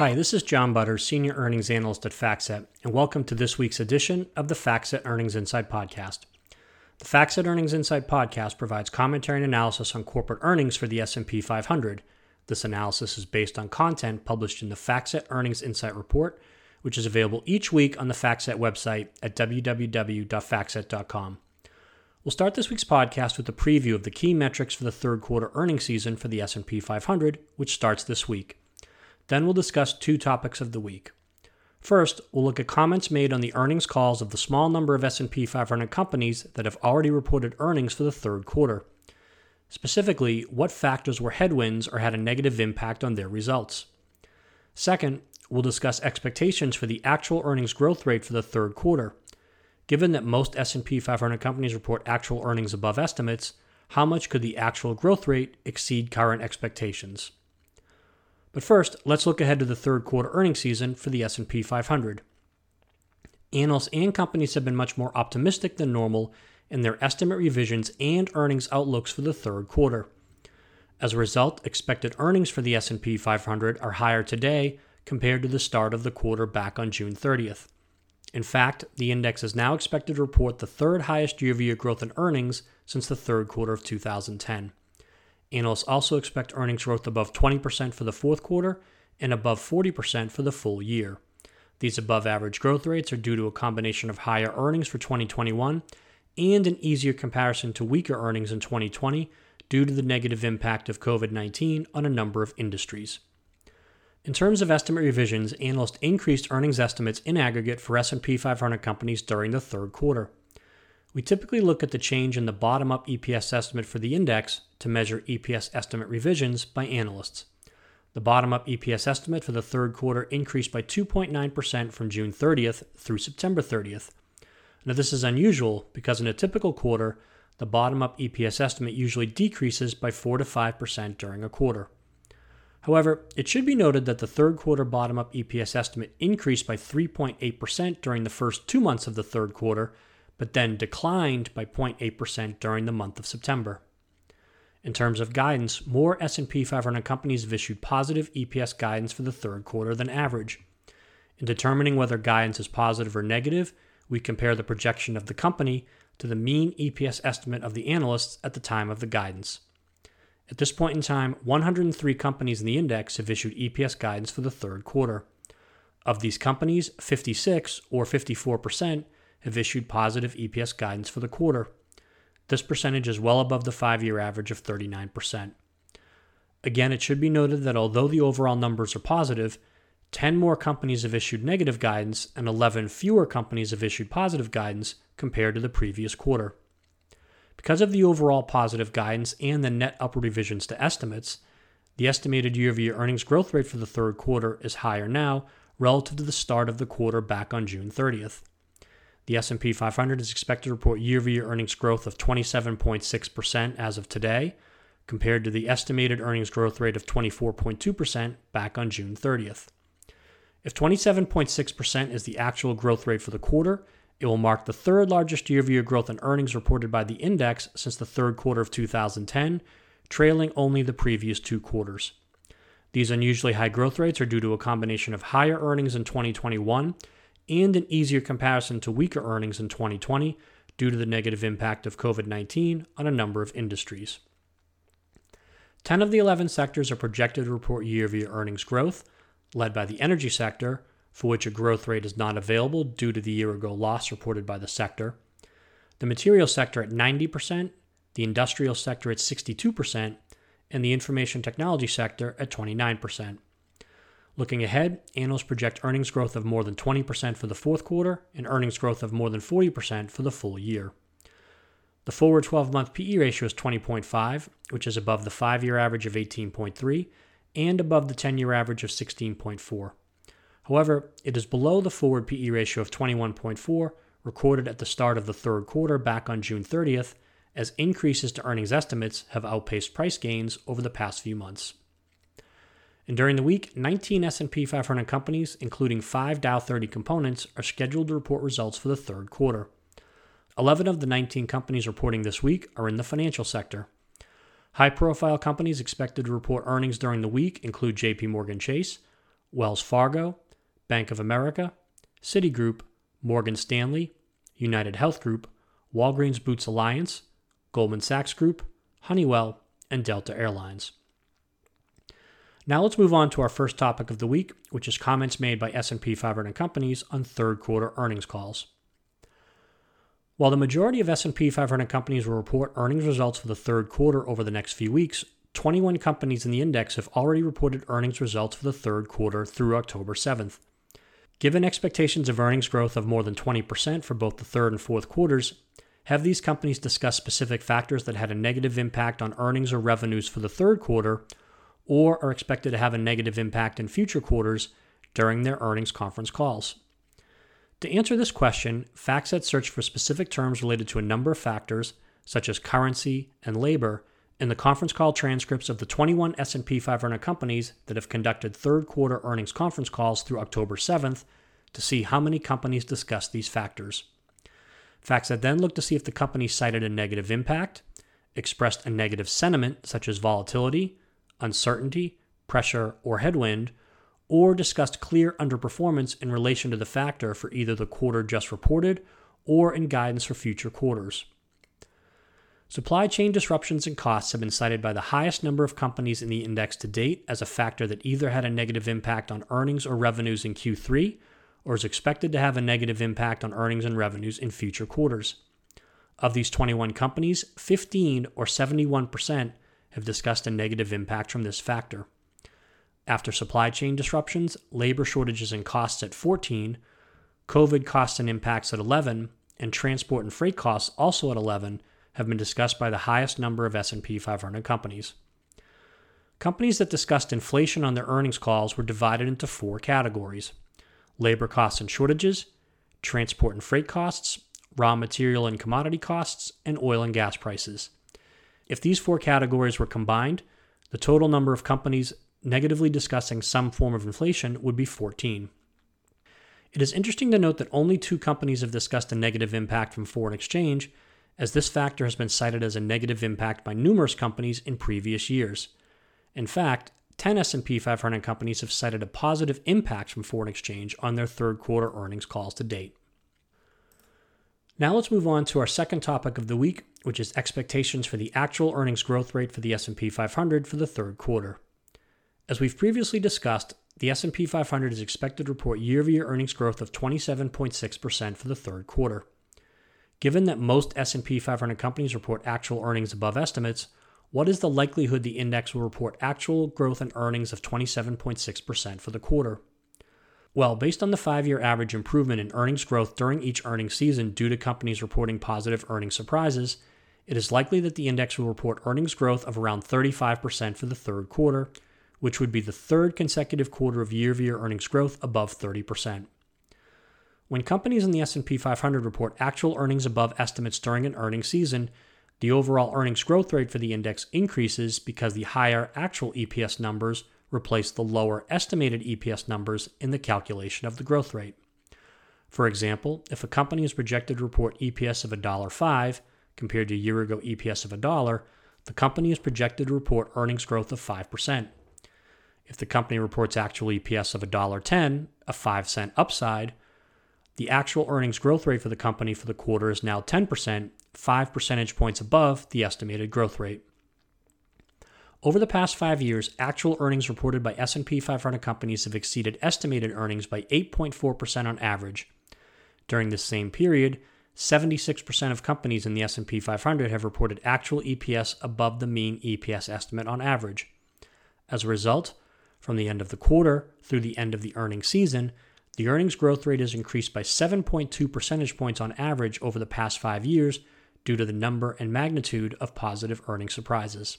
Hi, this is John Butters, Senior Earnings Analyst at FactSet, and welcome to this week's edition of the FactSet Earnings Insight Podcast. The FactSet Earnings Insight Podcast provides commentary and analysis on corporate earnings for the S&P 500. This analysis is based on content published in the FactSet Earnings Insight Report, which is available each week on the FactSet website at www.factset.com. We'll start this week's podcast with a preview of the key metrics for the third quarter earnings season for the S&P 500, which starts this week. Then we'll discuss two topics of the week. First, we'll look at comments made on the earnings calls of the small number of S&P 500 companies that have already reported earnings for the third quarter. Specifically, what factors were headwinds or had a negative impact on their results. Second, we'll discuss expectations for the actual earnings growth rate for the third quarter. Given that most S&P 500 companies report actual earnings above estimates, how much could the actual growth rate exceed current expectations? But first, let's look ahead to the third quarter earnings season for the S&P 500. Analysts and companies have been much more optimistic than normal in their estimate revisions and earnings outlooks for the third quarter. As a result, expected earnings for the S&P 500 are higher today compared to the start of the quarter back on June 30th. In fact, the index is now expected to report the third highest year-over-year growth in earnings since the third quarter of 2010. Analysts also expect earnings growth above 20% for the fourth quarter and above 40% for the full year. These above average growth rates are due to a combination of higher earnings for 2021 and an easier comparison to weaker earnings in 2020 due to the negative impact of COVID 19 on a number of industries. In terms of estimate revisions, analysts increased earnings estimates in aggregate for S&P 500 companies during the third quarter. We typically look at the change in the bottom up EPS estimate for the index to measure EPS estimate revisions by analysts. The bottom up EPS estimate for the third quarter increased by 2.9% from June 30th through September 30th. Now, this is unusual because in a typical quarter, the bottom up EPS estimate usually decreases by 4 to 5% during a quarter. However, it should be noted that the third quarter bottom up EPS estimate increased by 3.8% during the first two months of the third quarter but then declined by 0.8% during the month of September. In terms of guidance, more S&P 500 companies have issued positive EPS guidance for the third quarter than average. In determining whether guidance is positive or negative, we compare the projection of the company to the mean EPS estimate of the analysts at the time of the guidance. At this point in time, 103 companies in the index have issued EPS guidance for the third quarter. Of these companies, 56 or 54% have issued positive EPS guidance for the quarter. This percentage is well above the five year average of 39%. Again, it should be noted that although the overall numbers are positive, 10 more companies have issued negative guidance and 11 fewer companies have issued positive guidance compared to the previous quarter. Because of the overall positive guidance and the net upward revisions to estimates, the estimated year over year earnings growth rate for the third quarter is higher now relative to the start of the quarter back on June 30th. The S&P 500 is expected to report year-over-year earnings growth of 27.6% as of today, compared to the estimated earnings growth rate of 24.2% back on June 30th. If 27.6% is the actual growth rate for the quarter, it will mark the third largest year over year growth in earnings reported by the index since the third quarter of 2010, trailing only the previous two quarters. These unusually high growth rates are due to a combination of higher earnings in 2021 and an easier comparison to weaker earnings in 2020 due to the negative impact of COVID 19 on a number of industries. 10 of the 11 sectors are projected to report year over year earnings growth, led by the energy sector, for which a growth rate is not available due to the year ago loss reported by the sector, the material sector at 90%, the industrial sector at 62%, and the information technology sector at 29%. Looking ahead, analysts project earnings growth of more than 20% for the fourth quarter and earnings growth of more than 40% for the full year. The forward 12 month PE ratio is 20.5, which is above the five year average of 18.3 and above the 10 year average of 16.4. However, it is below the forward PE ratio of 21.4 recorded at the start of the third quarter back on June 30th, as increases to earnings estimates have outpaced price gains over the past few months. And during the week, 19 S&P 500 companies, including 5 Dow 30 components, are scheduled to report results for the third quarter. 11 of the 19 companies reporting this week are in the financial sector. High-profile companies expected to report earnings during the week include JP Morgan Chase, Wells Fargo, Bank of America, Citigroup, Morgan Stanley, United Health Group, Walgreens Boots Alliance, Goldman Sachs Group, Honeywell, and Delta Airlines. Now let's move on to our first topic of the week, which is comments made by S&P 500 companies on third quarter earnings calls. While the majority of S&P 500 companies will report earnings results for the third quarter over the next few weeks, 21 companies in the index have already reported earnings results for the third quarter through October 7th. Given expectations of earnings growth of more than 20% for both the third and fourth quarters, have these companies discussed specific factors that had a negative impact on earnings or revenues for the third quarter or are expected to have a negative impact in future quarters during their earnings conference calls? To answer this question, FactSet searched for specific terms related to a number of factors, such as currency and labor, in the conference call transcripts of the 21 S&P 500 companies that have conducted third quarter earnings conference calls through October 7th to see how many companies discussed these factors. FactSet then looked to see if the company cited a negative impact, expressed a negative sentiment such as volatility, uncertainty, pressure, or headwind, or discussed clear underperformance in relation to the factor for either the quarter just reported or in guidance for future quarters. Supply chain disruptions and costs have been cited by the highest number of companies in the index to date as a factor that either had a negative impact on earnings or revenues in Q3 or is expected to have a negative impact on earnings and revenues in future quarters. Of these 21 companies, 15 or 71% have discussed a negative impact from this factor. After supply chain disruptions, labor shortages and costs at 14, COVID costs and impacts at 11, and transport and freight costs also at 11 have been discussed by the highest number of S&P 500 companies. Companies that discussed inflation on their earnings calls were divided into four categories: labor costs and shortages, transport and freight costs, raw material and commodity costs, and oil and gas prices. If these four categories were combined, the total number of companies negatively discussing some form of inflation would be 14. It is interesting to note that only two companies have discussed a negative impact from foreign exchange, as this factor has been cited as a negative impact by numerous companies in previous years. In fact, 10 S&P 500 companies have cited a positive impact from foreign exchange on their third quarter earnings calls to date. Now let's move on to our second topic of the week, which is expectations for the actual earnings growth rate for the S&P 500 for the third quarter. As we've previously discussed, the S&P 500 is expected to report year-over-year earnings growth of 27.6% for the third quarter. Given that most S&P 500 companies report actual earnings above estimates, what is the likelihood the index will report actual growth in earnings of 27.6% for the quarter? Well, based on the five year average improvement in earnings growth during each earnings season due to companies reporting positive earnings surprises, it is likely that the index will report earnings growth of around 35% for the third quarter, which would be the third consecutive quarter of year-over-year earnings growth above 30%. When companies in the S&P 500 report actual earnings above estimates during an earnings season, the overall earnings growth rate for the index increases because the higher actual EPS numbers replace the lower estimated EPS numbers in the calculation of the growth rate. For example, if a company is projected to report EPS of $1.05 compared to a year ago EPS of $1, the company is projected to report earnings growth of 5%. If the company reports actual EPS of $1.10, a 5 cent upside, the actual earnings growth rate for the company for the quarter is now 10%, 5 percentage points above the estimated growth rate. Over the past 5 years, actual earnings reported by S&P 500 companies have exceeded estimated earnings by 8.4% on average. During this same period, 76% of companies in the S&P 500 have reported actual EPS above the mean EPS estimate on average. As a result, from the end of the quarter through the end of the earnings season, the earnings growth rate has increased by 7.2 percentage points on average over the past 5 years due to the number and magnitude of positive earnings surprises.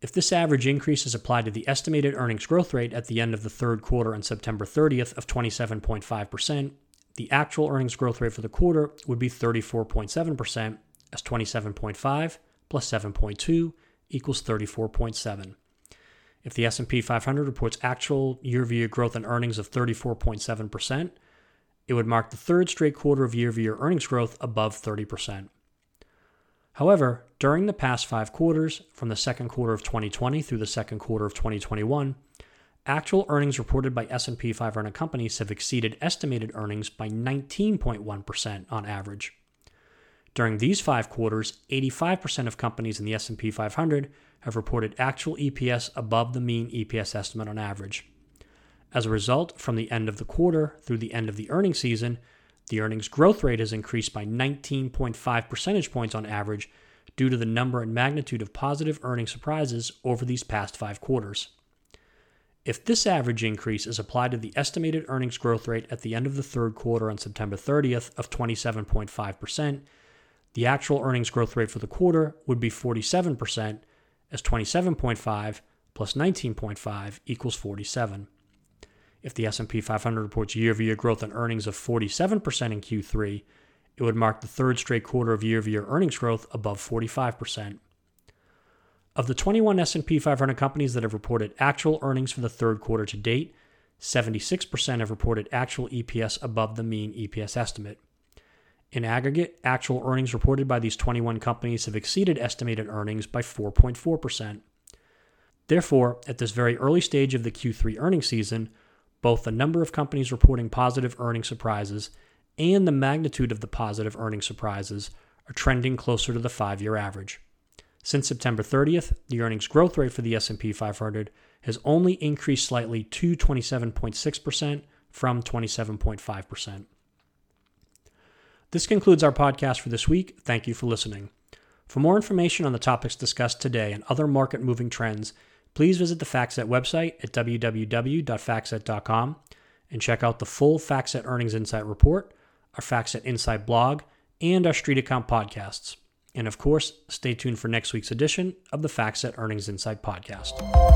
If this average increase is applied to the estimated earnings growth rate at the end of the third quarter on September 30th of 27.5%, the actual earnings growth rate for the quarter would be 34.7%, as 27.5 plus 7.2 equals 34.7. If the S&P 500 reports actual year-over-year growth in earnings of 34.7%, it would mark the third straight quarter of year-over-year earnings growth above 30%. However, during the past five quarters, from the second quarter of 2020 through the second quarter of 2021, actual earnings reported by S&P 500 companies have exceeded estimated earnings by 19.1% on average. During these 5 quarters, 85% of companies in the S&P 500 have reported actual EPS above the mean EPS estimate on average. As a result, from the end of the quarter through the end of the earnings season, the earnings growth rate has increased by 19.5 percentage points on average due to the number and magnitude of positive earnings surprises over these past 5 quarters. If this average increase is applied to the estimated earnings growth rate at the end of the third quarter on September 30th of 27.5%, the actual earnings growth rate for the quarter would be 47%, as 27.5 plus 19.5 equals 47. If the S&P 500 reports year-over-year growth in earnings of 47% in Q3, it would mark the third straight quarter of year-over-year earnings growth above 45%. Of the 21 S&P 500 companies that have reported actual earnings for the third quarter to date, 76% have reported actual EPS above the mean EPS estimate. In aggregate, actual earnings reported by these 21 companies have exceeded estimated earnings by 4.4%. Therefore, at this very early stage of the Q3 earnings season, both the number of companies reporting positive earnings surprises and the magnitude of the positive earnings surprises are trending closer to the 5-year average. Since September 30th, the earnings growth rate for the S&P 500 has only increased slightly to 27.6% from 27.5%. This concludes our podcast for this week. Thank you for listening. For more information on the topics discussed today and other market moving trends, please visit the FactSet website at www.factset.com and check out the full FactSet Earnings Insight Report, our FactSet Insight blog, and our Street Account podcasts. And of course, stay tuned for next week's edition of the FactSet Earnings Insight Podcast.